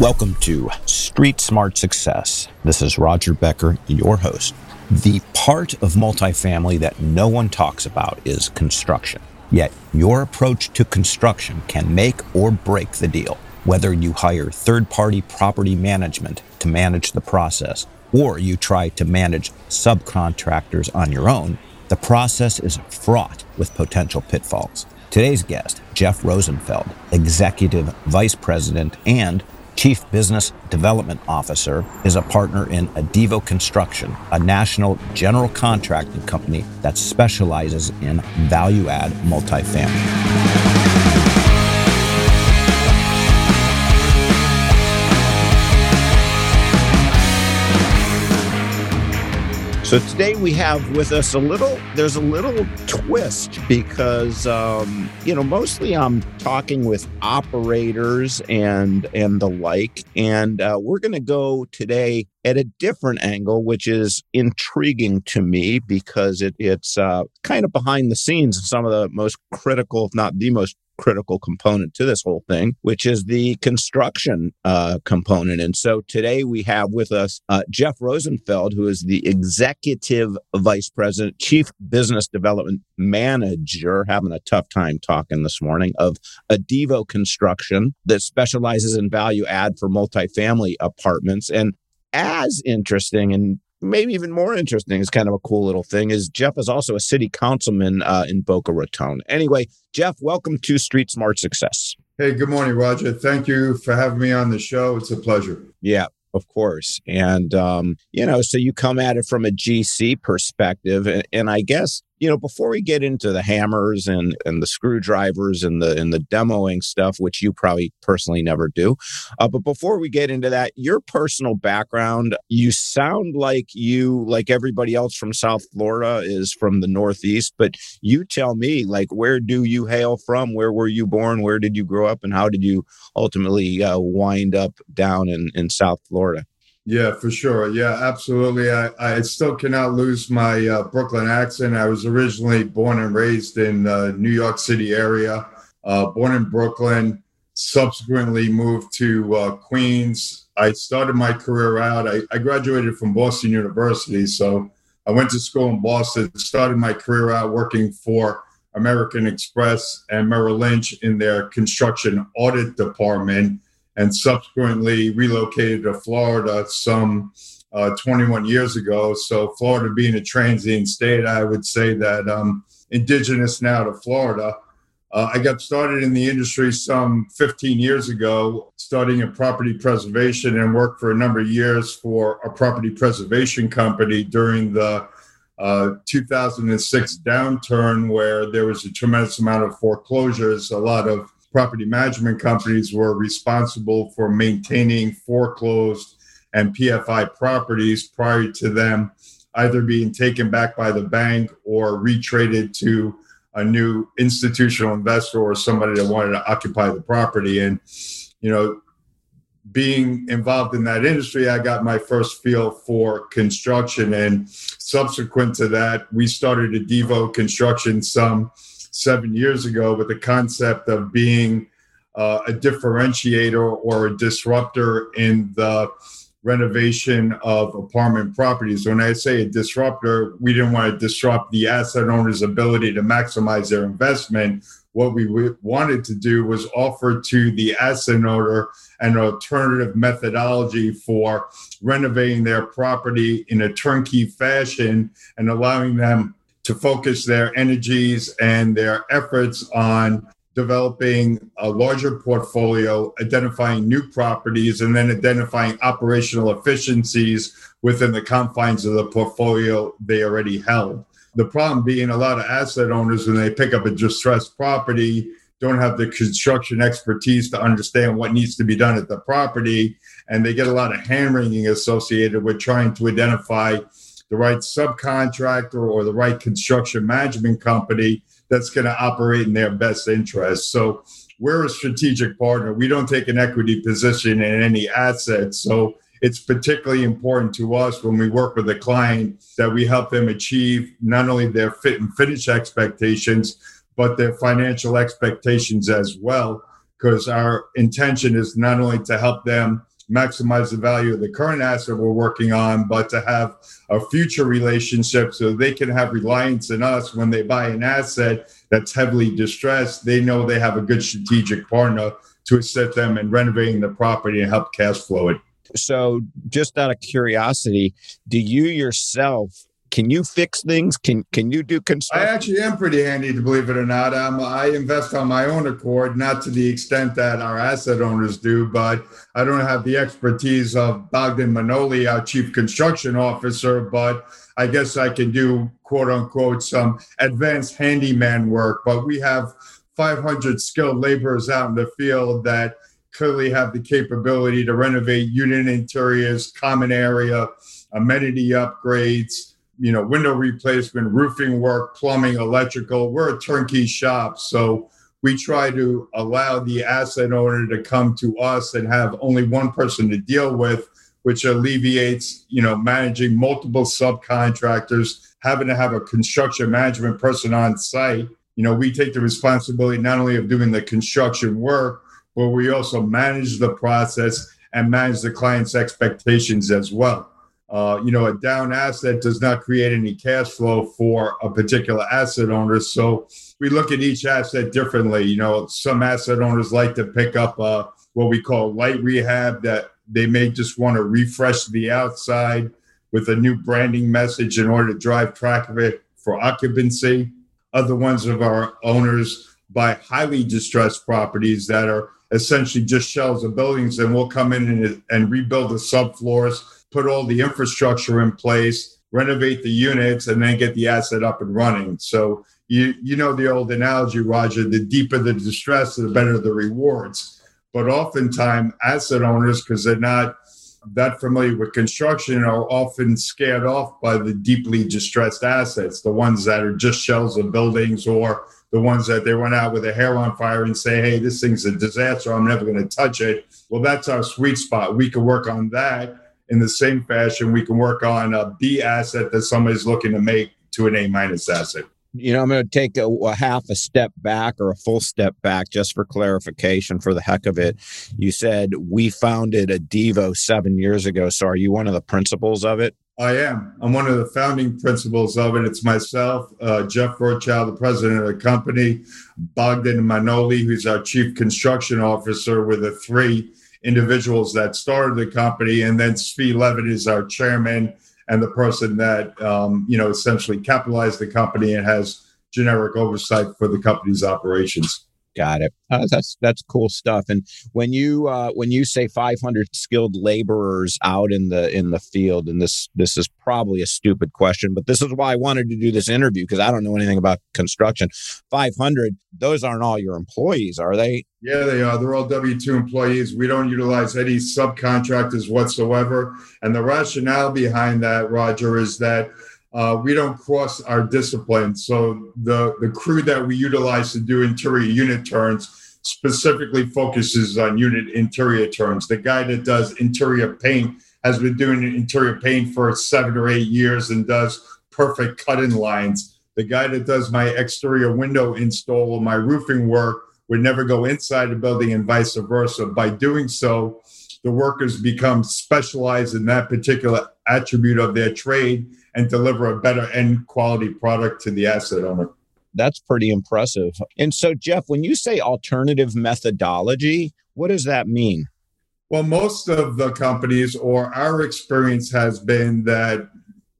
Welcome to Street Smart Success. This is Roger Becker, your host. The part of multifamily that no one talks about is construction. Yet, your approach to construction can make or break the deal. Whether you hire third party property management to manage the process, or you try to manage subcontractors on your own, the process is fraught with potential pitfalls. Today's guest, Jeff Rosenfeld, Executive Vice President and Chief Business Development Officer, is a partner in Adevo Construction, a national general contracting company that specializes in value add multifamily. So today we have with us a little, there's a little twist because, um, you know, mostly I'm talking with operators and, and the like. And uh, we're going to go today at a different angle, which is intriguing to me because it, it's uh, kind of behind the scenes of some of the most critical, if not the most critical component to this whole thing, which is the construction uh, component. And so today we have with us uh, Jeff Rosenfeld, who is the executive vice president, chief business development manager, having a tough time talking this morning, of Adevo Construction that specializes in value add for multifamily apartments. And as interesting and maybe even more interesting is kind of a cool little thing is Jeff is also a city councilman uh, in Boca Raton. Anyway, Jeff, welcome to Street Smart Success. Hey, good morning, Roger. Thank you for having me on the show. It's a pleasure. Yeah, of course. And, um, you know, so you come at it from a GC perspective. And, and, I guess, you know, before we get into the hammers and, and the screwdrivers and the, and the demoing stuff, which you probably personally never do. Uh, but before we get into that, your personal background, you sound like you, like everybody else from South Florida is from the Northeast, but you tell me, like, where do you hail from? Where were you born? Where did you grow up? And how did you ultimately uh, wind up down in, in South Florida? Yeah, for sure. Yeah, absolutely. I, I still cannot lose my uh, Brooklyn accent. I was originally born and raised in uh, New York City area, uh, born in Brooklyn, subsequently moved to uh, Queens. I started my career out. I, I graduated from Boston University. So I went to school in Boston, started my career out working for American Express and Merrill Lynch in their construction audit department and subsequently relocated to Florida some uh, 21 years ago. So, Florida being a transient state, I would say that I'm indigenous now to Florida. Uh, I got started in the industry some 15 years ago, starting in property preservation and worked for a number of years for a property preservation company during the uh, 2006 downturn, where there was a tremendous amount of foreclosures, a lot of property management companies were responsible for maintaining foreclosed and PFI properties prior to them either being taken back by the bank or retraded to a new institutional investor or somebody that wanted to occupy the property. And, you know, being involved in that industry, I got my first feel for construction. And subsequent to that, we started Adevo Construction some seven years ago with the concept of being uh, a differentiator or a disruptor in the renovation of apartment properties. When I say a disruptor, we didn't want to disrupt the asset owner's ability to maximize their investment. What we wanted to do was offer to the asset owner an alternative methodology for renovating their property in a turnkey fashion and allowing them to focus their energies and their efforts on developing a larger portfolio, identifying new properties, and then identifying operational efficiencies within the confines of the portfolio they already held. The problem being a lot of asset owners, when they pick up a distressed property, don't have the construction expertise to understand what needs to be done at the property. And they get a lot of hand wringing associated with trying to identify the right subcontractor or the right construction management company that's going to operate in their best interest. So we're a strategic partner. We don't take an equity position in any asset. So it's particularly important to us when we work with a client that we help them achieve not only their fit and finish expectations, but their financial expectations as well. Because our intention is not only to help them maximize the value of the current asset we're working on, but to have a future relationship so they can have reliance in us when they buy an asset that's heavily distressed. They know they have a good strategic partner to assist them in renovating the property and help cash flow it. So, just out of curiosity, do you yourself can you fix things? Can can you do construction? I actually am pretty handy, to believe it or not. Um, I invest on my own accord, not to the extent that our asset owners do, but I don't have the expertise of Bogdan Manoli, our chief construction officer. But I guess I can do quote unquote some advanced handyman work. But we have 500 skilled laborers out in the field that clearly have the capability to renovate unit interiors, common area, amenity upgrades, you know, window replacement, roofing work, plumbing, electrical. We're a turnkey shop. So we try to allow the asset owner to come to us and have only one person to deal with, which alleviates, you know, managing multiple subcontractors, having to have a construction management person on site. You know, we take the responsibility not only of doing the construction work, but we also manage the process and manage the client's expectations as well. Uh, you know, a down asset does not create any cash flow for a particular asset owner. So we look at each asset differently. You know, some asset owners like to pick up uh, what we call light rehab that they may just want to refresh the outside with a new branding message in order to drive traffic for occupancy. Other ones of our owners buy highly distressed properties that are essentially just shells of buildings, and we'll come in and, and rebuild the subfloors, put all the infrastructure in place, renovate the units, and then get the asset up and running. So you you know the old analogy, Roger. The deeper the distress, the better the rewards. But oftentimes, asset owners, because they're not that familiar with construction, are often scared off by the deeply distressed assets, the ones that are just shells of buildings or the ones that they run out with a hair on fire and say, hey, this thing's a disaster. I'm never going to touch it. Well, that's our sweet spot. We can work on that in the same fashion. We can work on a B asset that somebody's looking to make to an A minus asset. You know, I'm going to take a, a, half a step back or a full step back just for clarification for the heck of it. You said we founded Adevo seven years ago. So are you one of the principals of it? I am. I'm one of the founding principals of it. It's myself, uh, Jeff Rothschild, the president of the company, Bogdan Manoli, who's our chief construction officer, with the three individuals that started the company, and then Svi Levitt is our chairman and the person that um, you know essentially capitalized the company and has generic oversight for the company's operations. Got it. Uh, that's that's cool stuff. And when you uh, when you say 500 skilled laborers out in the in the field, and this this is probably a stupid question, but this is why I wanted to do this interview because I don't know anything about construction. 500, those aren't all your employees, are they? Yeah, they are. They're all W two employees. We don't utilize any subcontractors whatsoever. And the rationale behind that, Roger, is that uh, we don't cross our disciplines. So the, the crew that we utilize to do interior unit turns specifically focuses on unit interior turns. The guy that does interior paint has been doing interior paint for seven or eight years and does perfect cut-in lines. The guy that does my exterior window install or my roofing work would never go inside the building and vice versa. By doing so, the workers become specialized in that particular attribute of their trade and deliver a better end quality product to the asset owner. That's pretty impressive. And so, Jeff, when you say alternative methodology, what does that mean? Well, most of the companies, or our experience has been that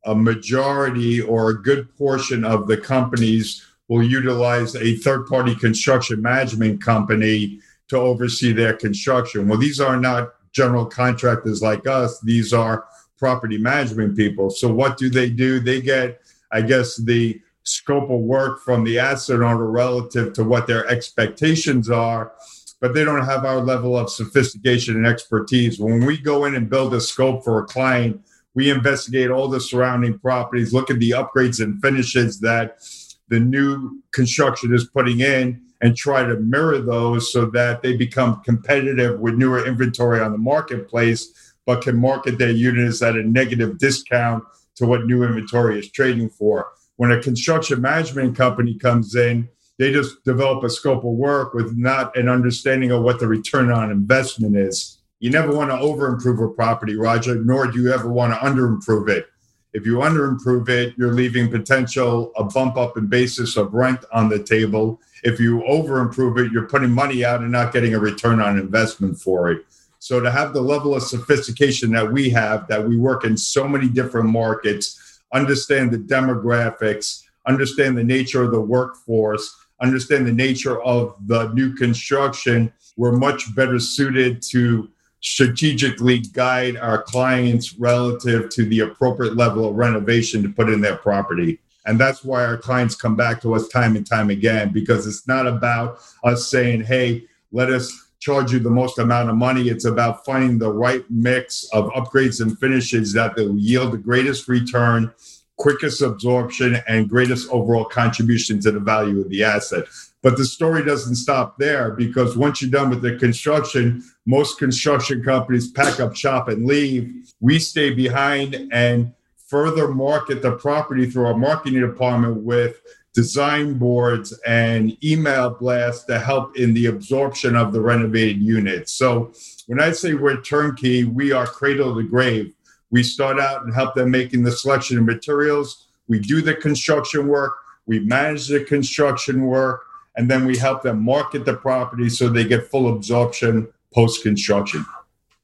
a majority or a good portion of the companies will utilize a third party construction management company to oversee their construction. Well, these are not general contractors like us, these are property management people. So what do they do? They get, I guess, the scope of work from the asset owner relative to what their expectations are, but they don't have our level of sophistication and expertise. When we go in and build a scope for a client, we investigate all the surrounding properties, look at the upgrades and finishes that the new construction is putting in and try to mirror those so that they become competitive with newer inventory on the marketplace but can market their units at a negative discount to what new inventory is trading for. When a construction management company comes in, they just develop a scope of work with not an understanding of what the return on investment is. You never want to over improve a property, Roger, nor do you ever want to under improve it. If you under improve it, you're leaving potential a bump up in basis of rent on the table. If you over improve it, you're putting money out and not getting a return on investment for it. So to have the level of sophistication that we have, that we work in so many different markets, understand the demographics, understand the nature of the workforce, understand the nature of the new construction, we're much better suited to strategically guide our clients relative to the appropriate level of renovation to put in their property. And that's why our clients come back to us time and time again, because it's not about us saying, hey, let us charge you the most amount of money. It's about finding the right mix of upgrades and finishes that will yield the greatest return, quickest absorption, and greatest overall contribution to the value of the asset. But the story doesn't stop there because once you're done with the construction, most construction companies pack up shop and leave. We stay behind and further market the property through our marketing department with design boards and email blasts to help in the absorption of the renovated units. So when I say we're turnkey, we are cradle to grave. We start out and help them making the selection of materials. We do the construction work. We manage the construction work. And then we help them market the property so they get full absorption post construction.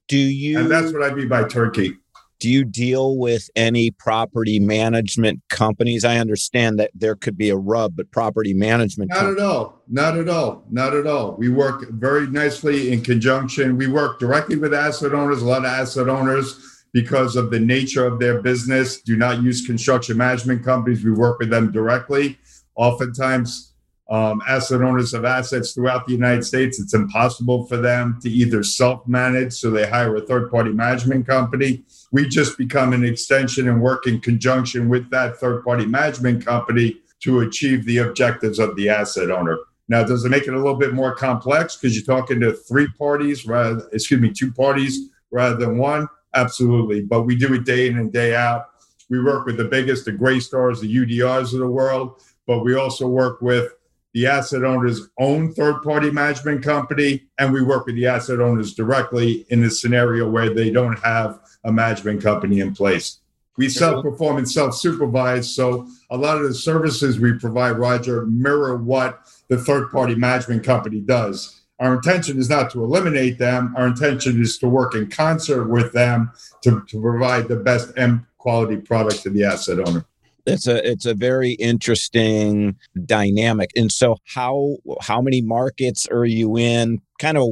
Do you? And that's what I mean by turnkey. do you deal with any property management companies? I understand that there could be a rub, but property management. Not at all. Not at all. Not at all. We work very nicely in conjunction. We work directly with asset owners. A lot of asset owners, because of the nature of their business, do not use construction management companies. We work with them directly. Oftentimes, um, asset owners of assets throughout the United States, it's impossible for them to either self manage, so they hire a third party management company. We just become an extension and work in conjunction with that third party management company to achieve the objectives of the asset owner. Now, does it make it a little bit more complex because you're talking to three parties rather, excuse me, two parties rather than one? Absolutely. But we do it day in and day out. We work with the biggest, the Greystars, the UDRs of the world, but we also work with the asset owner's own third party management company, and we work with the asset owners directly in a scenario where they don't have a management company in place. We self perform and self supervise. So a lot of the services we provide, Roger, mirror what the third party management company does. Our intention is not to eliminate them. Our intention is to work in concert with them to, to provide the best M quality product to the asset owner it's a it's a very interesting dynamic. And so how how many markets are you in? Kind of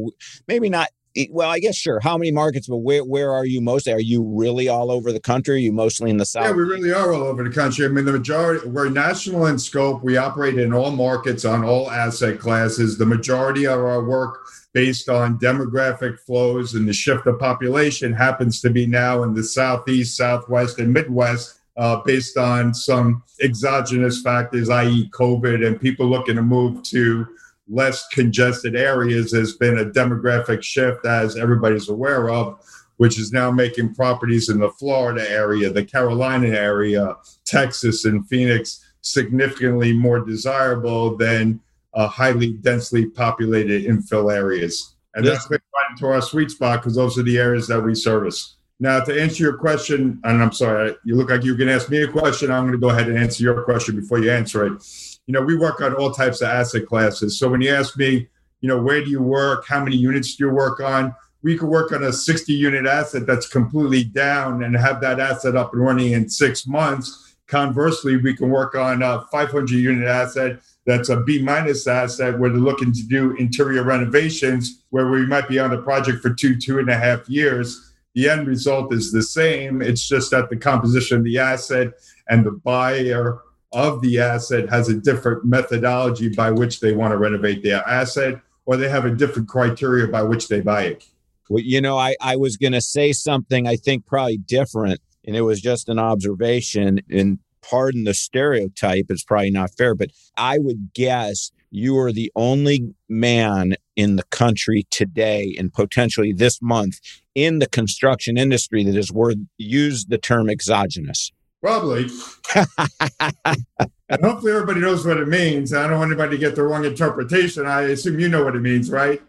maybe not well i guess sure how many markets but where where are you mostly? Are you really all over the country? Are you mostly in the south? yeah we really are all over the country. I mean the majority we're national in scope. We operate in all markets on all asset classes. The majority of our work based on demographic flows and the shift of population happens to be now in the southeast southwest and midwest uh, based on some exogenous factors, i.e., COVID, and people looking to move to less congested areas has been a demographic shift, as everybody's aware of, which is now making properties in the Florida area, the Carolina area, Texas, and Phoenix significantly more desirable than uh, highly densely populated infill areas. And yes. that's been right into our sweet spot because those are the areas that we service. Now, to answer your question, and I'm sorry, you look like you can ask me a question. I'm going to go ahead and answer your question before you answer it. You know, we work on all types of asset classes. So when you ask me, you know, where do you work? How many units do you work on? We could work on a 60 unit asset that's completely down and have that asset up and running in six months. Conversely, we can work on a 500 unit asset that's a B minus asset where they're looking to do interior renovations where we might be on the project for two, two and a half years the end result is the same. It's just that the composition of the asset and the buyer of the asset has a different methodology by which they want to renovate their asset, or they have a different criteria by which they buy it. Well, you know, I, I was going to say something I think probably different, and it was just an observation. And pardon the stereotype, it's probably not fair, but I would guess you are the only man in the country today and potentially this month in the construction industry that has word used the term exogenous. Probably. and hopefully everybody knows what it means. I don't want anybody to get the wrong interpretation. I assume you know what it means, right?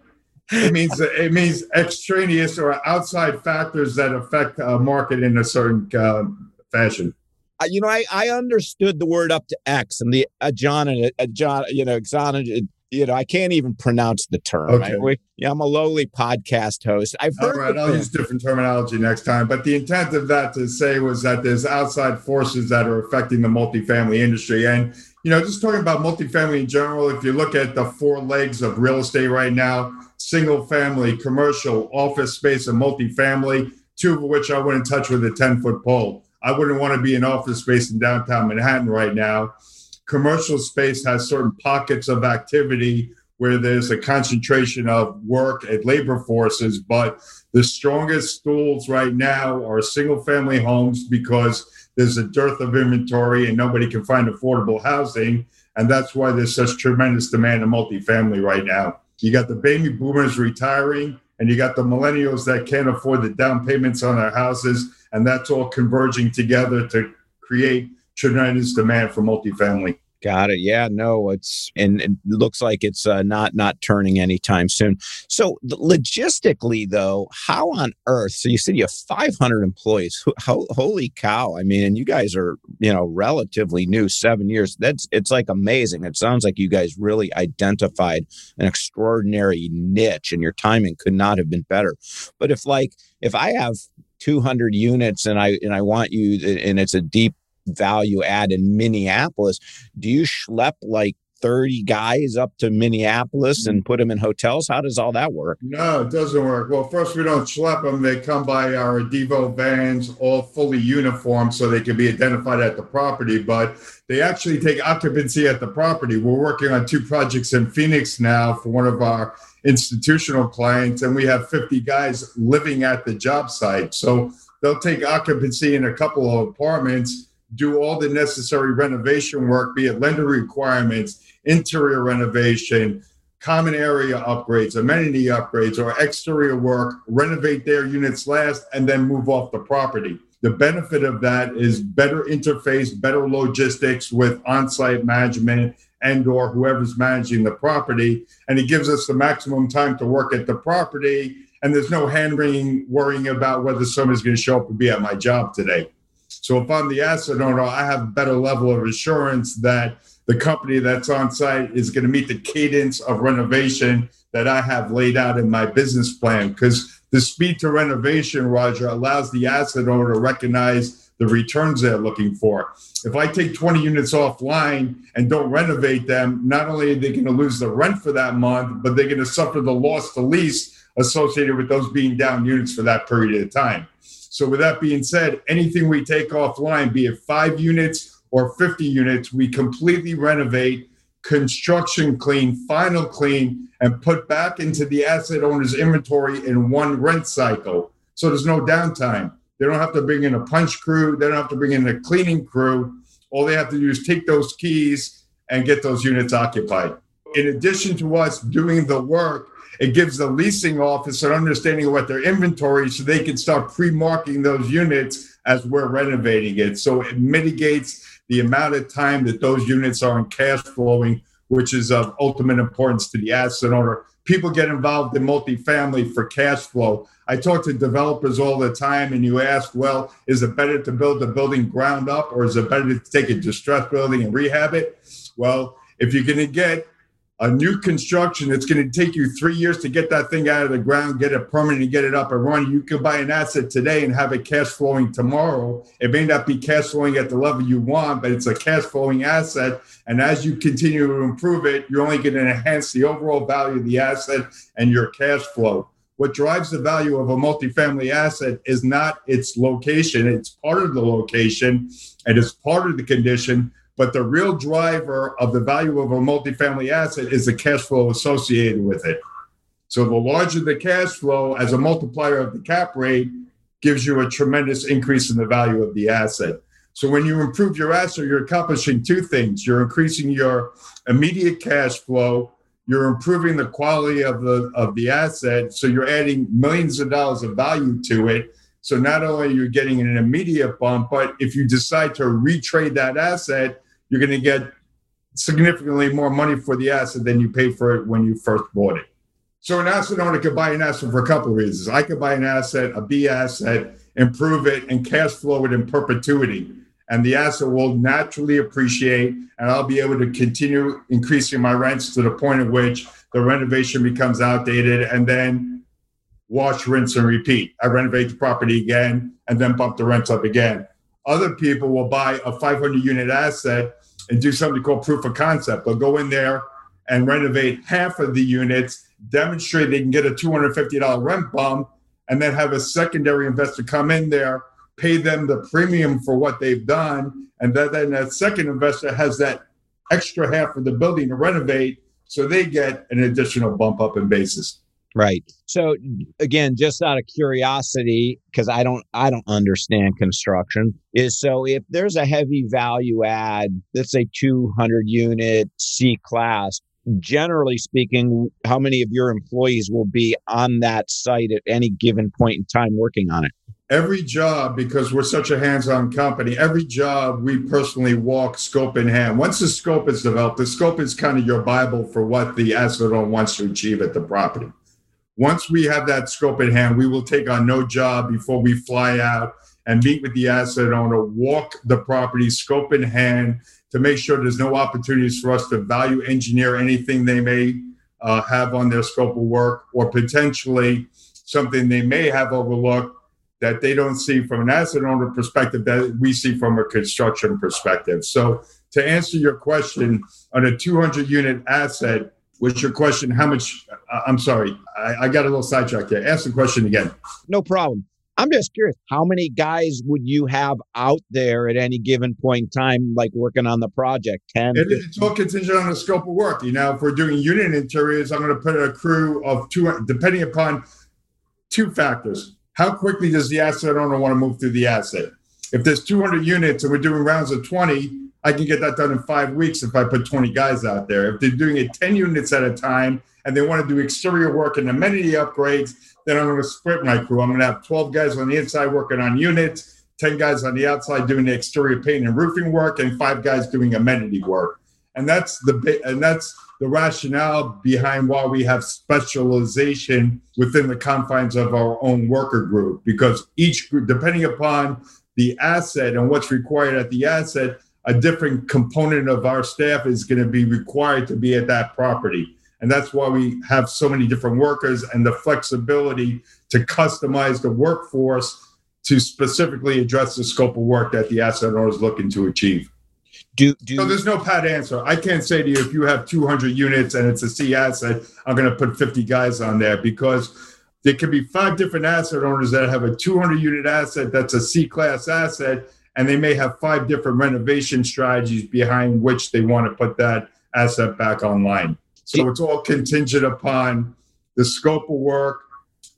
it means it means extraneous or outside factors that affect a market in a certain uh, fashion. Uh, you know, I, I understood the word up to X and the uh, John and uh, John, you know, exogenous you know, I can't even pronounce the term. Okay. I, yeah, I'm a lowly podcast host. I've heard. All right, I'll use different terminology next time. But the intent of that to say was that there's outside forces that are affecting the multifamily industry, and you know, just talking about multifamily in general. If you look at the four legs of real estate right now, single family, commercial, office space, and multifamily, two of which I wouldn't touch with a 10 foot pole. I wouldn't want to be in office space in downtown Manhattan right now commercial space has certain pockets of activity where there's a concentration of work and labor forces, but the strongest stools right now are single family homes because there's a dearth of inventory and nobody can find affordable housing. And that's why there's such tremendous demand in multifamily right now. You got the baby boomers retiring, and you got the millennials that can't afford the down payments on their houses. And that's all converging together to create tremendous demand for multifamily. Got it. Yeah, no, it's and it looks like it's uh, not not turning anytime soon. So logistically, though, how on earth? So you said you have 500 employees. Ho- holy cow! I mean, and you guys are you know relatively new, seven years. That's it's like amazing. It sounds like you guys really identified an extraordinary niche, and your timing could not have been better. But if like if I have 200 units and I and I want you and it's a deep value add in Minneapolis. Do you schlep like 30 guys up to Minneapolis and put them in hotels? How does all that work? No, it doesn't work. Well, first, we don't schlep them. They come by our Devo vans, all fully uniformed so they can be identified at the property, but they actually take occupancy at the property. We're working on two projects in Phoenix now for one of our institutional clients, and we have 50 guys living at the job site. So they'll take occupancy in a couple of apartments do all the necessary renovation work, be it lender requirements, interior renovation, common area upgrades, amenity upgrades, or exterior work, renovate their units last, and then move off the property. The benefit of that is better interface, better logistics with on-site management and or whoever's managing the property. And it gives us the maximum time to work at the property. And there's no hand wringing worrying about whether somebody's going to show up and be at my job today. So if I'm the asset owner, I have a better level of assurance that the company that's on site is going to meet the cadence of renovation that I have laid out in my business plan. Because the speed to renovation, Roger, allows the asset owner to recognize the returns they're looking for. If I take 20 units offline and don't renovate them, not only are they going to lose the rent for that month, but they're going to suffer the loss to lease associated with those being down units for that period of time. So, with that being said, anything we take offline, be it five units or 50 units, we completely renovate, construction clean, final clean, and put back into the asset owner's inventory in one rent cycle. So, there's no downtime. They don't have to bring in a punch crew, they don't have to bring in a cleaning crew. All they have to do is take those keys and get those units occupied. In addition to us doing the work, it gives the leasing office an understanding of what their inventory so they can start pre-marking those units as we're renovating it. So it mitigates the amount of time that those units are in cash flowing, which is of ultimate importance to the asset owner. People get involved in multifamily for cash flow. I talk to developers all the time, and you ask, well, is it better to build a building ground up or is it better to take a distressed building and rehab it? Well, if you're going to get a new construction it's going to take you three years to get that thing out of the ground, get it permanent, and get it up and running. You can buy an asset today and have it cash flowing tomorrow. It may not be cash flowing at the level you want, but it's a cash flowing asset. And as you continue to improve it, you're only going to enhance the overall value of the asset and your cash flow. What drives the value of a multifamily asset is not its location, it's part of the location and it's part of the condition but the real driver of the value of a multifamily asset is the cash flow associated with it. So the larger the cash flow as a multiplier of the cap rate gives you a tremendous increase in the value of the asset. So when you improve your asset, you're accomplishing two things. You're increasing your immediate cash flow, you're improving the quality of the of the asset, so you're adding millions of dollars of value to it. So not only are you getting an immediate bump, but if you decide to retrade that asset, you're going to get significantly more money for the asset than you paid for it when you first bought it. So an asset owner could buy an asset for a couple of reasons. I could buy an asset, a B asset, improve it, and cash flow it in perpetuity. And the asset will naturally appreciate, and I'll be able to continue increasing my rents to the point at which the renovation becomes outdated, and then wash, rinse, and repeat. I renovate the property again, and then bump the rents up again. Other people will buy a 500 unit asset and do something called proof of concept. They'll go in there and renovate half of the units, demonstrate they can get a $250 rent bump, and then have a secondary investor come in there, pay them the premium for what they've done. And then, then that second investor has that extra half of the building to renovate. So they get an additional bump up in basis. Right. So again, just out of curiosity, because I don't I don't understand construction, is so if there's a heavy value add, let's say 200 unit C class, generally speaking, how many of your employees will be on that site at any given point in time working on it? Every job, because we're such a hands on company, every job we personally walk scope in hand. Once the scope is developed, the scope is kind of your Bible for what the asset owner wants to achieve at the property. Once we have that scope in hand, we will take on no job before we fly out and meet with the asset owner, walk the property scope in hand to make sure there's no opportunities for us to value engineer anything they may uh, have on their scope of work or potentially something they may have overlooked that they don't see from an asset owner perspective that we see from a construction perspective. So to answer your question on a 200 unit asset, What's your question? How much? Uh, I'm sorry, I, I, got a little sidetracked there. Ask the question again. No problem. I'm just curious, how many guys would you have out there at any given point in time, like working on the project? 10? It, it's all contingent on the scope of work. You know, if we're doing unit interiors, I'm going to put a crew of two, depending upon two factors. How quickly does the asset owner want to move through the asset? If there's 200 units and we're doing rounds of 20, I can get that done in five weeks if I put 20 guys out there. If they're doing it 10 units at a time and they want to do exterior work and amenity upgrades, then I'm going to split my crew. I'm going to have 12 guys on the inside working on units, 10 guys on the outside doing the exterior paint and roofing work, and five guys doing amenity work. And that's the and that's the rationale behind why we have specialization within the confines of our own worker group because each group depending upon the asset and what's required at the asset a different component of our staff is going to be required to be at that property. And that's why we have so many different workers and the flexibility to customize the workforce to specifically address the scope of work that the asset owner is looking to achieve. Do, do so there's no pat answer. I can't say to you if you have 200 units and it's a C asset, I'm going to put 50 guys on there because there could be five different asset owners that have a 200 unit asset that's a C class asset and they may have five different renovation strategies behind which they want to put that asset back online. So it's all contingent upon the scope of work,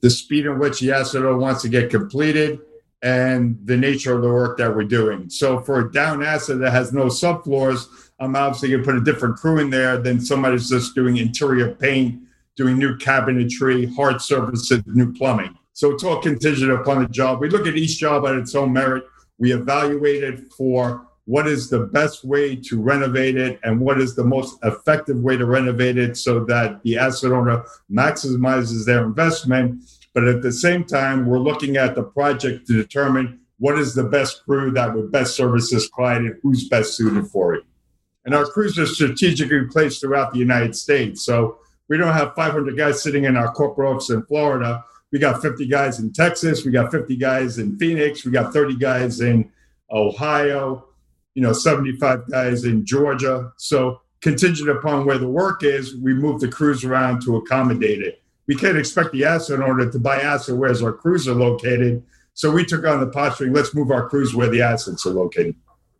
the speed in which the asset wants to get completed, and the nature of the work that we're doing. So for a down asset that has no subfloors, I'm obviously going to put a different crew in there than somebody's just doing interior paint, doing new cabinetry, hard surfaces, new plumbing. So it's all contingent upon the job. We look at each job at its own merit we evaluate it for what is the best way to renovate it and what is the most effective way to renovate it so that the asset owner maximizes their investment. But at the same time, we're looking at the project to determine what is the best crew that would best service this client and who's best suited for it. And our crews are strategically placed throughout the United States. So we don't have 500 guys sitting in our corporate office in Florida we got 50 guys in Texas, we got 50 guys in Phoenix, we got 30 guys in Ohio, you know, 75 guys in Georgia. So contingent upon where the work is, we move the crews around to accommodate it. We can't expect the asset owner to buy asset where our crews are located. So we took on the posturing, let's move our crews where the assets are located.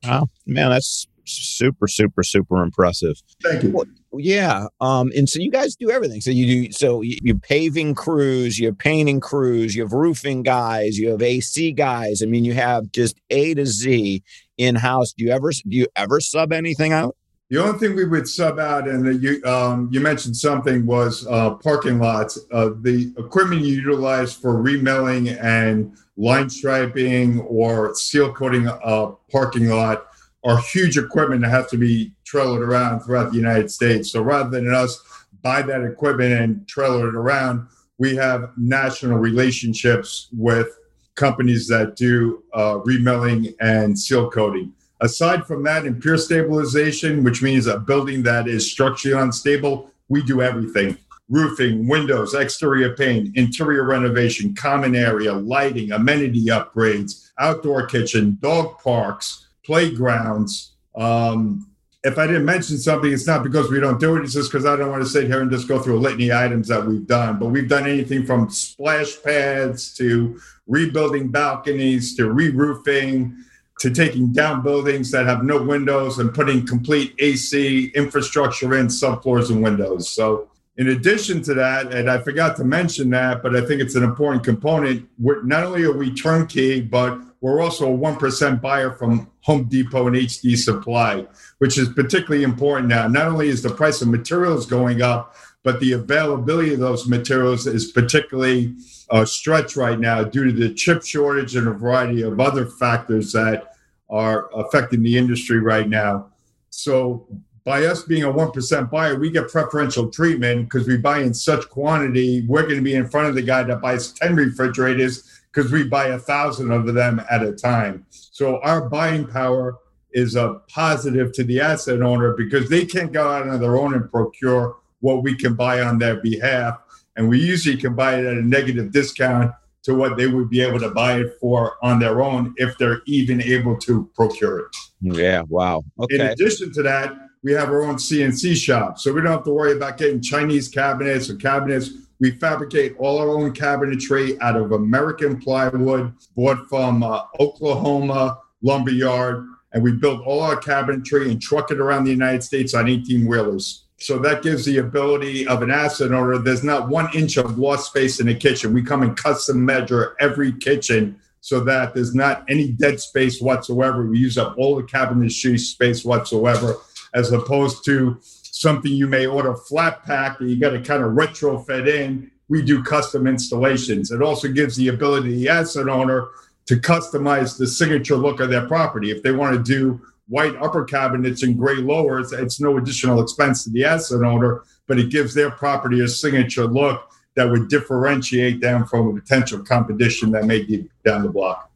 Wow, man, that's super, super, super impressive. Thank you. Well, yeah. Um, and so you guys do everything. So you do so you, you paving crews, you have painting crews, you have roofing guys, you have AC guys. I mean, you have just A to Z in house. Do you ever do you ever sub anything out? The only thing we would sub out, and you um, you mentioned something was uh, parking lots. Uh, the equipment you utilize for remilling and line striping or seal coating a parking lot are huge equipment that have to be trailed around throughout the United States. So rather than us buy that equipment and trailer it around. We have national relationships with companies that do uh, remilling and seal coating. Aside from that, in pier stabilization, which means a building that is structurally unstable, we do everything roofing, windows, exterior paint, interior renovation, common area, lighting, amenity upgrades, outdoor kitchen, dog parks, playgrounds. Um, if I didn't mention something, it's not because we don't do it. It's just because I don't want to sit here and just go through a litany of items that we've done. But we've done anything from splash pads to rebuilding balconies to re-roofing to taking down buildings that have no windows and putting complete AC infrastructure in subfloors and windows. So in addition to that, and I forgot to mention that, but I think it's an important component. We're, not only are we turnkey, but we're also a 1% buyer from Home Depot and HD Supply, which is particularly important now. Not only is the price of materials going up, but the availability of those materials is particularly uh, stretched right now due to the chip shortage and a variety of other factors that are affecting the industry right now. So by us being a 1% buyer, we get preferential treatment because we buy in such quantity. We're going to be in front of the guy that buys 10 refrigerators because we buy a thousand of them at a time. So our buying power is a positive to the asset owner because they can't go out on their own and procure what we can buy on their behalf. And we usually can buy it at a negative discount to what they would be able to buy it for on their own if they're even able to procure it. Yeah, wow. Okay. In addition to that, we have our own CNC shop. So we don't have to worry about getting Chinese cabinets or cabinets. We fabricate all our own cabinetry out of American plywood bought from uh, Oklahoma lumberyard. And we build all our cabinetry and truck it around the United States on 18 wheelers. So that gives the ability of an asset owner. There's not one inch of lost space in the kitchen. We come and custom measure every kitchen so that there's not any dead space whatsoever. We use up all the cabinetry space whatsoever as opposed to something you may order flat pack that you got to kind of retrofit in. We do custom installations. It also gives the ability the asset owner to customize the signature look of their property. If they want to do white upper cabinets and gray lowers, it's no additional expense to the asset owner, but it gives their property a signature look that would differentiate them from a potential competition that may be down the block.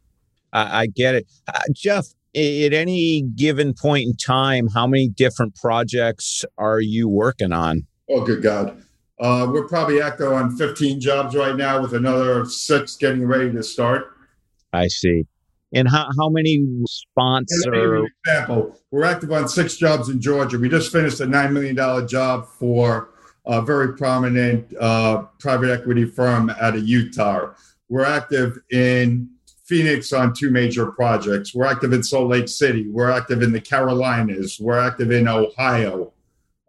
I, I get it. Uh, Jeff, at any given point in time, how many different projects are you working on? Oh, good God. Uh, we're probably active on 15 jobs right now with another six getting ready to start. I see. And how, how many sponsors? Example, we're active on six jobs in Georgia. We just finished a $9 million job for a very prominent uh, private equity firm out of Utah. We're active in Phoenix on two major projects. We're active in Salt Lake City. We're active in the Carolinas. We're active in Ohio.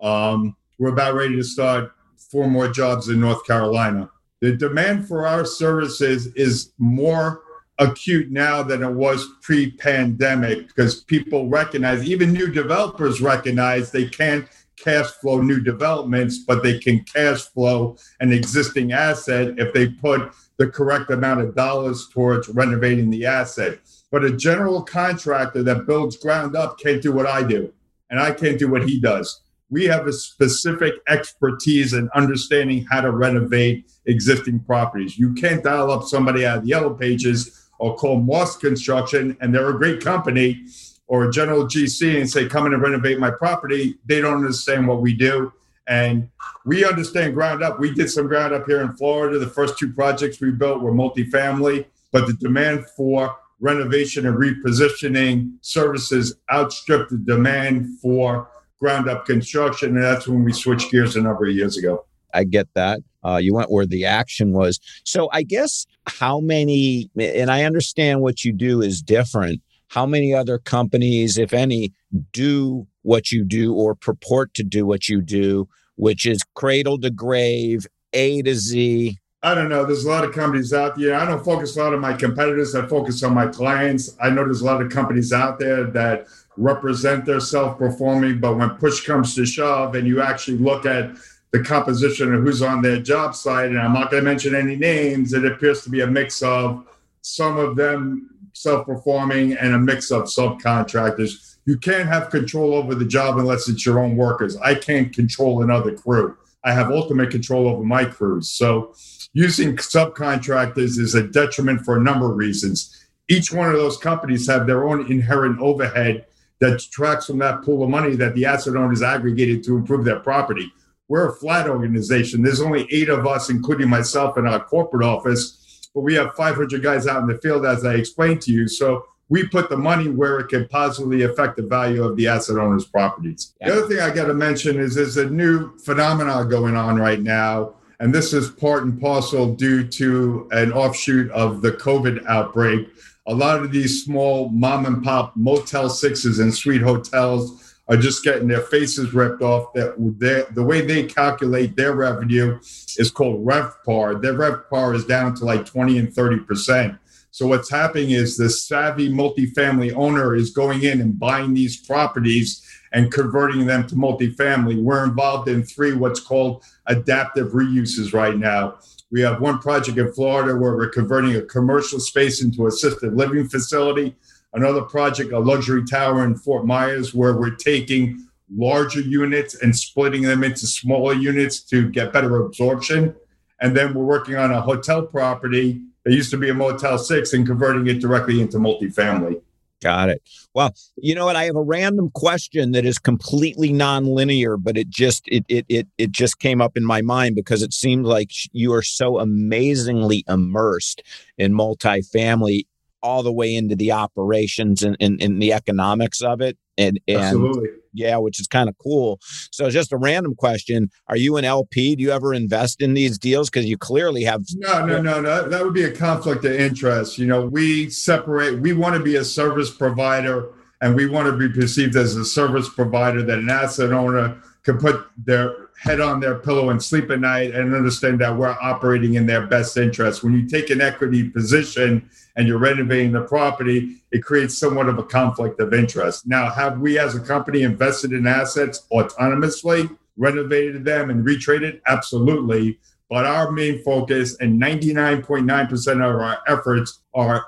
Um, we're about ready to start four more jobs in North Carolina. The demand for our services is more acute now than it was pre pandemic because people recognize, even new developers recognize they can't cash flow new developments, but they can cash flow an existing asset if they put the correct amount of dollars towards renovating the asset. But a general contractor that builds ground up can't do what I do, and I can't do what he does. We have a specific expertise in understanding how to renovate existing properties. You can't dial up somebody out of the yellow pages or call Moss Construction, and they're a great company, or a general GC and say, come in and renovate my property. They don't understand what we do. And we understand ground up. We did some ground up here in Florida. The first two projects we built were multifamily, but the demand for renovation and repositioning services outstripped the demand for ground up construction. And that's when we switched gears a number of years ago. I get that. Uh, you went where the action was. So I guess how many, and I understand what you do is different. How many other companies, if any, do what you do or purport to do what you do, which is cradle to grave, A to Z. I don't know. There's a lot of companies out there. I don't focus a lot on my competitors. I focus on my clients. I know there's a lot of companies out there that represent their self performing, but when push comes to shove and you actually look at the composition of who's on their job site, and I'm not going to mention any names, it appears to be a mix of some of them self performing and a mix of subcontractors you can't have control over the job unless it's your own workers. I can't control another crew. I have ultimate control over my crews. So using subcontractors is a detriment for a number of reasons. Each one of those companies have their own inherent overhead that tracks from that pool of money that the asset owners aggregated to improve their property. We're a flat organization. There's only eight of us, including myself in our corporate office, but we have 500 guys out in the field, as I explained to you. So we put the money where it can positively affect the value of the asset owner's properties. Yeah. The other thing I got to mention is there's a new phenomenon going on right now, and this is part and parcel due to an offshoot of the COVID outbreak. A lot of these small mom and pop Motel Sixes and suite hotels are just getting their faces ripped off. That the way they calculate their revenue is called RevPAR. Their RevPAR is down to like 20 and 30 percent. So what's happening is the savvy multifamily owner is going in and buying these properties and converting them to multifamily. We're involved in three what's called adaptive reuses right now. We have one project in Florida where we're converting a commercial space into assisted living facility. Another project, a luxury tower in Fort Myers, where we're taking larger units and splitting them into smaller units to get better absorption. And then we're working on a hotel property that used to be a Motel 6 and converting it directly into multifamily. Got it. Well, you know what? I have a random question that is completely nonlinear, but it just it it it it just came up in my mind because it seemed like you are so amazingly immersed in multifamily all the way into the operations and, and, and the economics of it. And, and Absolutely. yeah, which is kind of cool. So just a random question. Are you an LP? Do you ever invest in these deals? Because you clearly have no, no, no, no. That would be a conflict of interest. You know, we separate, we want to be a service provider and we want to be perceived as a service provider that an asset owner can put their head on their pillow and sleep at night and understand that we're operating in their best interest. When you take an equity position and you're renovating the property, it creates somewhat of a conflict of interest. Now, have we as a company invested in assets autonomously, renovated them and retraded? Absolutely. But our main focus and 99.9% of our efforts are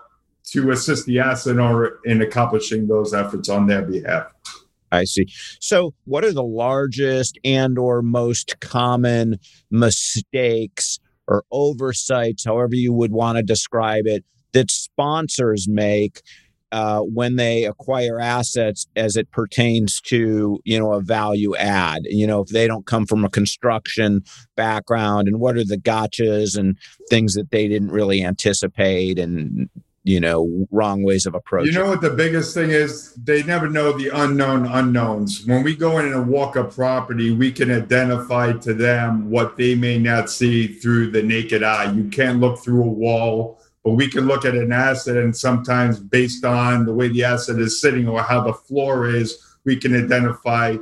to assist the asset owner in accomplishing those efforts on their behalf. I see. So, what are the largest and or most common mistakes or oversights, however you would want to describe it, that sponsors make uh, when they acquire assets as it pertains to you know a value add you know if they don't come from a construction background and what are the gotchas and things that they didn't really anticipate and you know wrong ways of approaching. You know what the biggest thing is? They never know the unknown unknowns. When we go in and walk a property, we can identify to them what they may not see through the naked eye. You can't look through a wall, but we can look at an asset and sometimes based on the way the asset is sitting or how the floor is, we can identify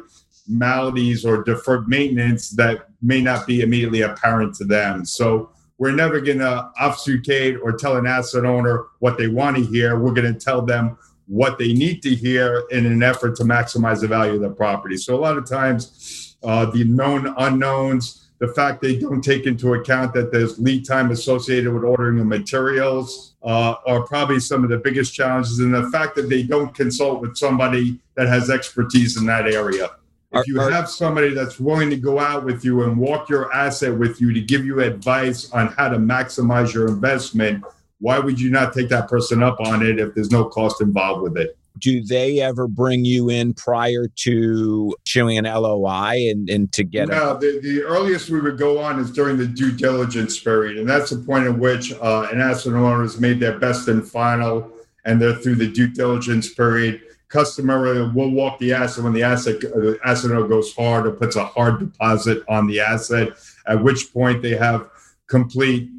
maladies or deferred maintenance that may not be immediately apparent to them. So we're never going to obfuscate or tell an asset owner what they want to hear. We're going to tell them what they need to hear in an effort to maximize the value of the property. So a lot of times, uh, the known unknowns, the fact they don't take into account that there's lead time associated with ordering the materials uh, are probably some of the biggest challenges. And the fact that they don't consult with somebody that has expertise in that area. If you have somebody that's willing to go out with you and walk your asset with you to give you advice on how to maximize your investment, why would you not take that person up on it if there's no cost involved with it? Do they ever bring you in prior to showing an LOI and, and to get no, a- the, the earliest we would go on is during the due diligence period. And that's the point at which uh, an asset owner has made their best and final and they're through the due diligence period customer will walk the asset when the asset the asset owner goes hard or puts a hard deposit on the asset at which point they have complete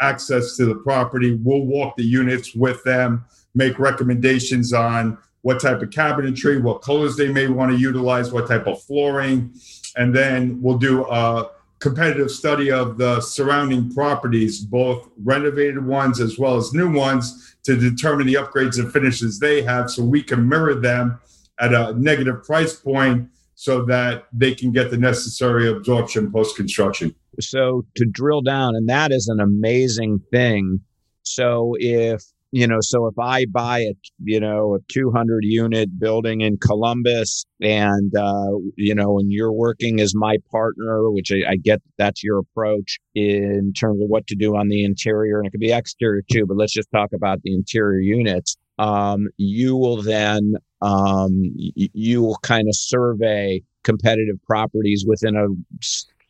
access to the property we'll walk the units with them make recommendations on what type of cabinetry what colors they may want to utilize what type of flooring and then we'll do a competitive study of the surrounding properties both renovated ones as well as new ones to determine the upgrades and finishes they have so we can mirror them at a negative price point so that they can get the necessary absorption post construction. So to drill down, and that is an amazing thing. So if you know so if i buy a you know a 200 unit building in columbus and uh, you know and you're working as my partner which I, I, get that's your approach in terms of what to do on the interior and it could be exterior too but let's just talk about the interior units. Um, you will then um, y- you will kind of survey competitive properties within a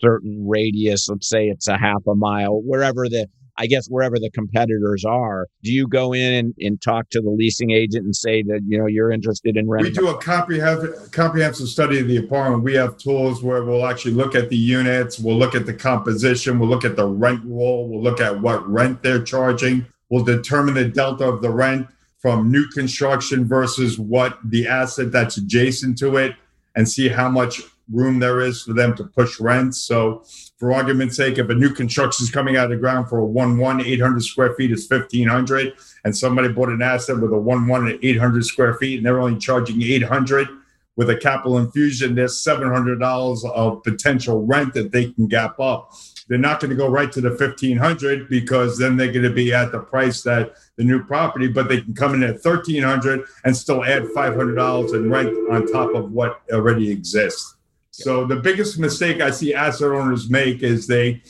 certain radius let's say it's a half a mile wherever the I guess wherever the competitors are, do you go in and, and, talk to the leasing agent and say that you know you're interested in renting? We do a comprehensive comprehensive study of the apartment. We have tools where we'll actually look at the units, we'll look at the composition, we'll look at the rent roll, we'll look at what rent they're charging, we'll determine the delta of the rent from new construction versus what the asset that's adjacent to it, and see how much room there is for them to push rents. So for argument's sake, if a new construction is coming out of the ground for a 1 1, 800 square feet is 1500 and somebody bought an asset with a 1 1 at 800 square feet and they're only charging 800 with a capital infusion, there's $700 of potential rent that they can gap up. They're not going to go right to the 1500 because then they're going to be at the price that the new property, but they can come in at 1300 and still add $500 in rent on top of what already exists. So the biggest mistake I see asset owners make is they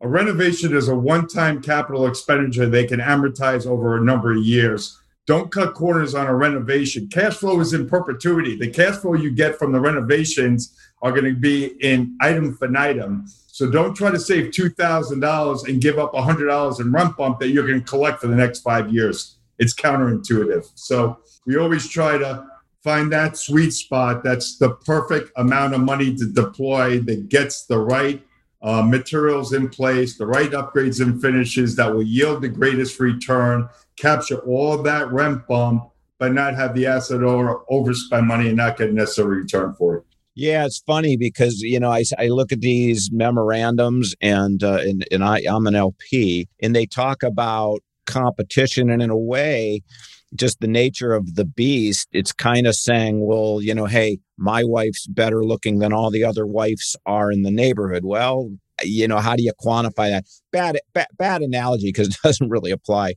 a renovation is a one-time capital expenditure they can amortize over a number of years. Don't cut corners on a renovation. Cash flow is in perpetuity. The cash flow you get from the renovations are going to be in item finitum. So don't try to save $2,000 and give up $100 in rent bump that you're going to collect for the next five years. It's counterintuitive. So we always try to find that sweet spot that's the perfect amount of money to deploy that gets the right uh, materials in place, the right upgrades and finishes that will yield the greatest return, capture all that rent bump, but not have the asset owner overspend money and not get necessary return for it. Yeah, it's funny because you know I, I look at these memorandums and uh, and, and I, I'm an LP and they talk about competition and in a way just the nature of the beast, it's kind of saying, well, you know, hey, my wife's better looking than all the other wives are in the neighborhood. Well, you know, how do you quantify that? Bad, bad, bad analogy because it doesn't really apply.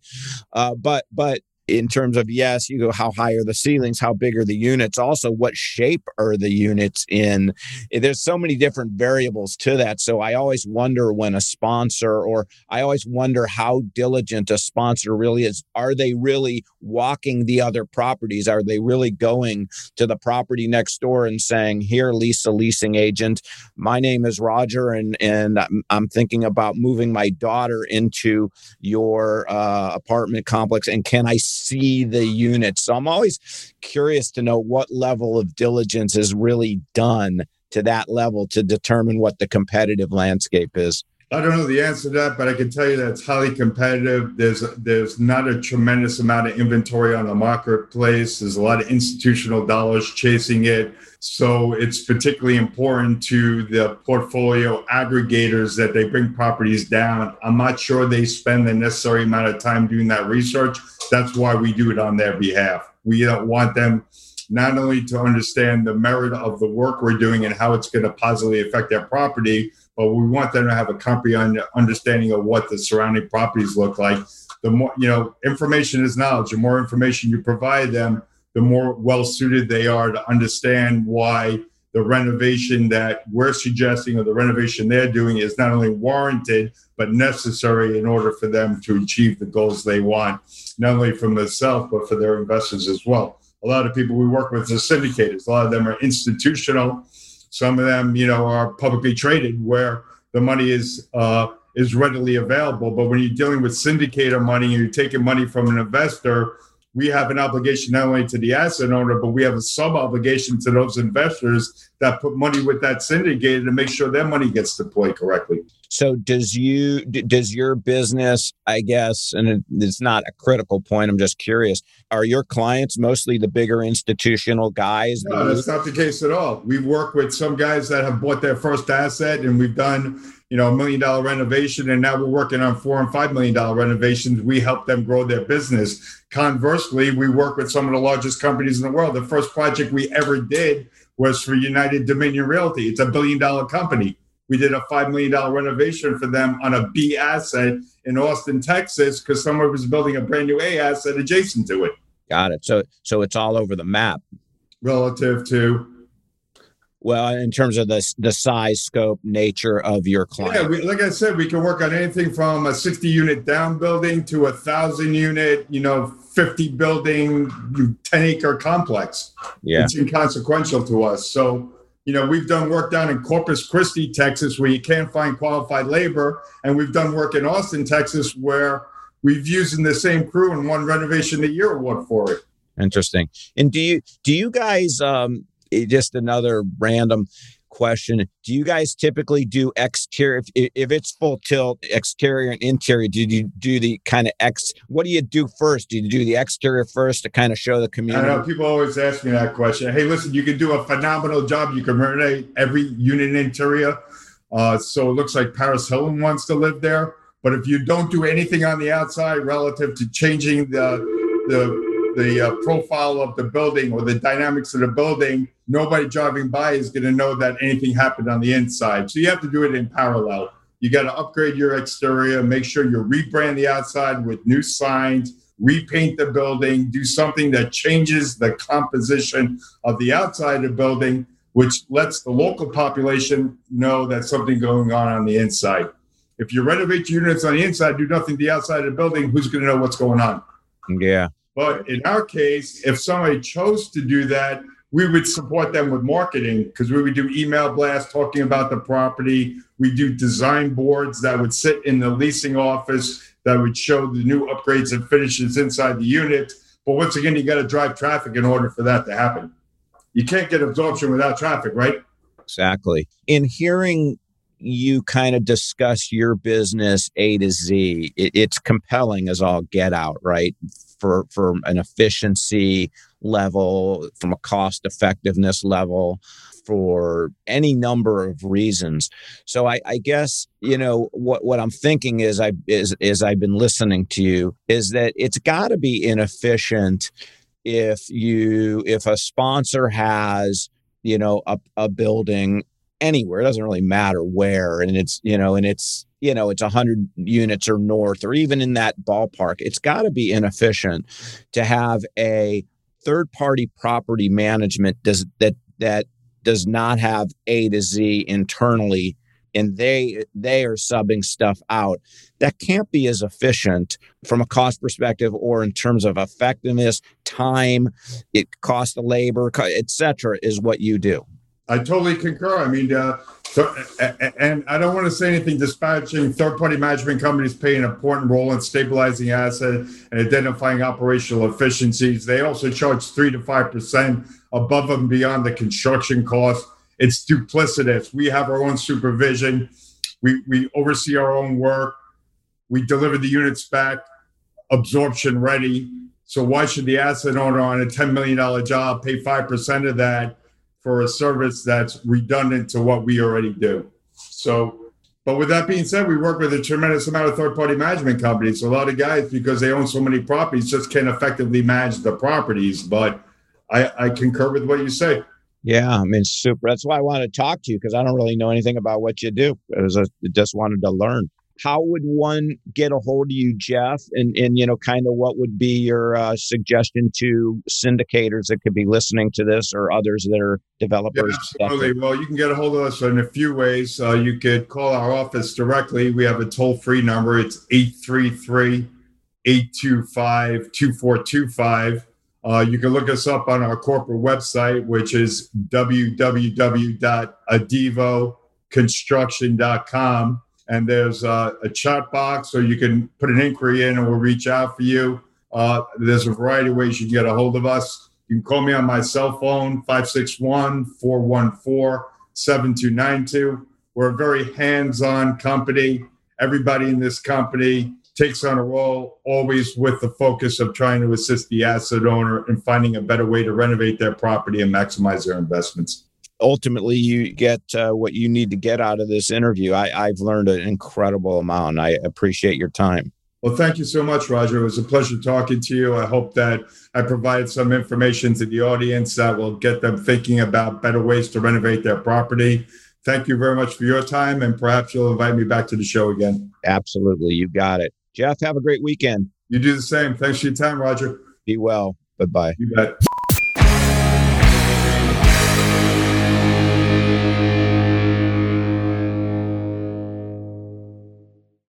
Uh, but, but in terms of yes you go how high are the ceilings? How big are the units? Also what shape are the units in? There's so many different variables to that. So i always wonder when a sponsor or i always wonder how diligent a sponsor really is. Are they really walking the other properties? Are they really going to the property next door and saying here lisa leasing agent. My name is roger and and i'm thinking about moving my daughter into your uh, apartment complex and can i see the units. So I'm always curious to know what level of diligence is really done to that level to determine what the competitive landscape is. I don't know the answer to that, but I can tell you that it's highly competitive. There's there's not a tremendous amount of inventory on the marketplace. There's a lot of institutional dollars chasing it. So it's particularly important to the portfolio aggregators that they bring properties down. I'm not sure they spend the necessary amount of time doing that research. That's why we do it on their behalf. We don't want them not only to understand the merit of the work we're doing and how it's going to positively affect their property, but we want them to have a comprehensive understanding of what the surrounding properties look like. The more, you know, information is knowledge. The more information you provide them, the more well suited they are to understand why the renovation that we're suggesting or the renovation they're doing is not only warranted but necessary in order for them to achieve the goals they want, not only for themselves but for their investors as well. A lot of people we work with are syndicators. A lot of them are institutional some of them, you know, are publicly traded where the money is uh, is readily available. But when you're dealing with syndicator money and you're taking money from an investor, we have an obligation not only to the asset owner, but we have a sub obligation to those investors that put money with that syndicator to make sure their money gets deployed correctly. So does you does your business, I guess, and it's not a critical point. I'm just curious. Are your clients mostly the bigger institutional guys? No, that's not the case at all. We work with some guys that have bought their first asset, and we've done you know a million dollar renovation, and now we're working on four and five million dollar renovations. We help them grow their business. Conversely, we work with some of the largest companies in the world. The first project we ever did was for United Dominion Realty. It's a billion dollar company We did a $5 million renovation for them on a B asset in Austin, Texas, because someone was building a brand new A asset adjacent to it. Got it. So, so it's all over the map. Relative to well in terms of the the size scope nature of your client. Yeah we, like i said we can work on anything from a 60 unit down building to a thousand unit you know 50 building 10 acre complex. Yeah. It's inconsequential to us. So you know we've done work down in corpus christi texas where you can't find qualified labor and we've done work in austin texas where we've used in the same crew and won renovation the year award for it Interesting. And do you do you guys um just another random question. Do you guys typically do exterior if, if it's full tilt exterior and interior do you do the kind of ex what do you do first? Do you do the exterior first to kind of show the community i know people always ask me that question. Hey listen you can do a phenomenal job you can renovate every unit interior. Uh, so it looks like paris hilton wants to live there but if you don't do anything on the outside relative to changing the the the uh, profile of the building or the dynamics of the building, nobody driving by is going to know that anything happened on the inside. So you have to do it in parallel. You got to upgrade your exterior, make sure you rebrand the outside with new signs, repaint the building, do something that changes the composition of the outside of the building, which lets the local population know that something going on on the inside. If you renovate your units on the inside, do nothing to the outside of the building, who's going to know what's going on? Yeah. But in our case, if somebody chose to do that, we would support them with marketing because we would do email blasts talking about the property. We do design boards that would sit in the leasing office that would show the new upgrades and finishes inside the unit. But once again, you got to drive traffic in order for that to happen. You can't get absorption without traffic, right? Exactly. In hearing you kind of discuss your business A to Z, it's compelling as all get out, right? For for an efficiency level, from a cost effectiveness level, for any number of reasons. So I, I, guess you know what what I'm thinking is I is is I've been listening to you is that it's got to be inefficient if you if a sponsor has you know a, a building anywhere. It doesn't really matter where. And it's you know and it's you know it's 100 units or north or even in that ballpark. It's got to be inefficient to have a third party property management does that that does not have a to z internally and they they are subbing stuff out. That can't be as efficient from a cost perspective or in terms of effectiveness time it cost of labor etc is what you do I totally concur. I mean, uh, so, and I don't want to say anything disparaging. Third-party management companies play an important role in stabilizing assets and identifying operational efficiencies. They also charge three to five percent above and beyond the construction cost. It's duplicitous. We have our own supervision. We we oversee our own work. We deliver the units back, absorption ready. So why should the asset owner on a $10 million job pay 5% of that for a service that's redundant to what we already do. So, but with that being said, we work with a tremendous amount of third party management companies. A lot of guys, because they own so many properties, just can't effectively manage the properties. But I, I concur with what you say. Yeah, I mean, super. That's why I wanted to talk to you because I don't really know anything about what you do. I just wanted to learn how would one get a hold of you, Jeff? And and you know, kind of what would be your uh, suggestion to syndicators that could be listening to this or others that are developers? Yeah, absolutely. Well, you can get a hold of us in a few ways. Uh, you could call our office directly. We have a toll free number. It's 833 825 2425. Uh, you can look us up on our corporate website, which is www.adevoconstruction.com and there's a, a chat box so you can put an inquiry in and we'll reach out for you. Uh, there's a variety of ways you can get a hold of us. You can call me on my cell phone, 561 414 7292. We're a very hands on company. Everybody in this company takes on a role always with the focus of trying to assist the asset owner in finding a better way to renovate their property and maximize their investments ultimately you get uh, what you need to get out of this interview. I, I've learned an incredible amount. I appreciate your time. Well, thank you so much, Roger. It was a pleasure talking to you. I hope that I provided some information to the audience that will get them thinking about better ways to renovate their property. thank you very much for your time, and perhaps you'll invite me back to the show again. Absolutely, you got it, Jeff. Have a great weekend. You do the same. Thanks for your time, Roger. Be well. Bye bye. You bet.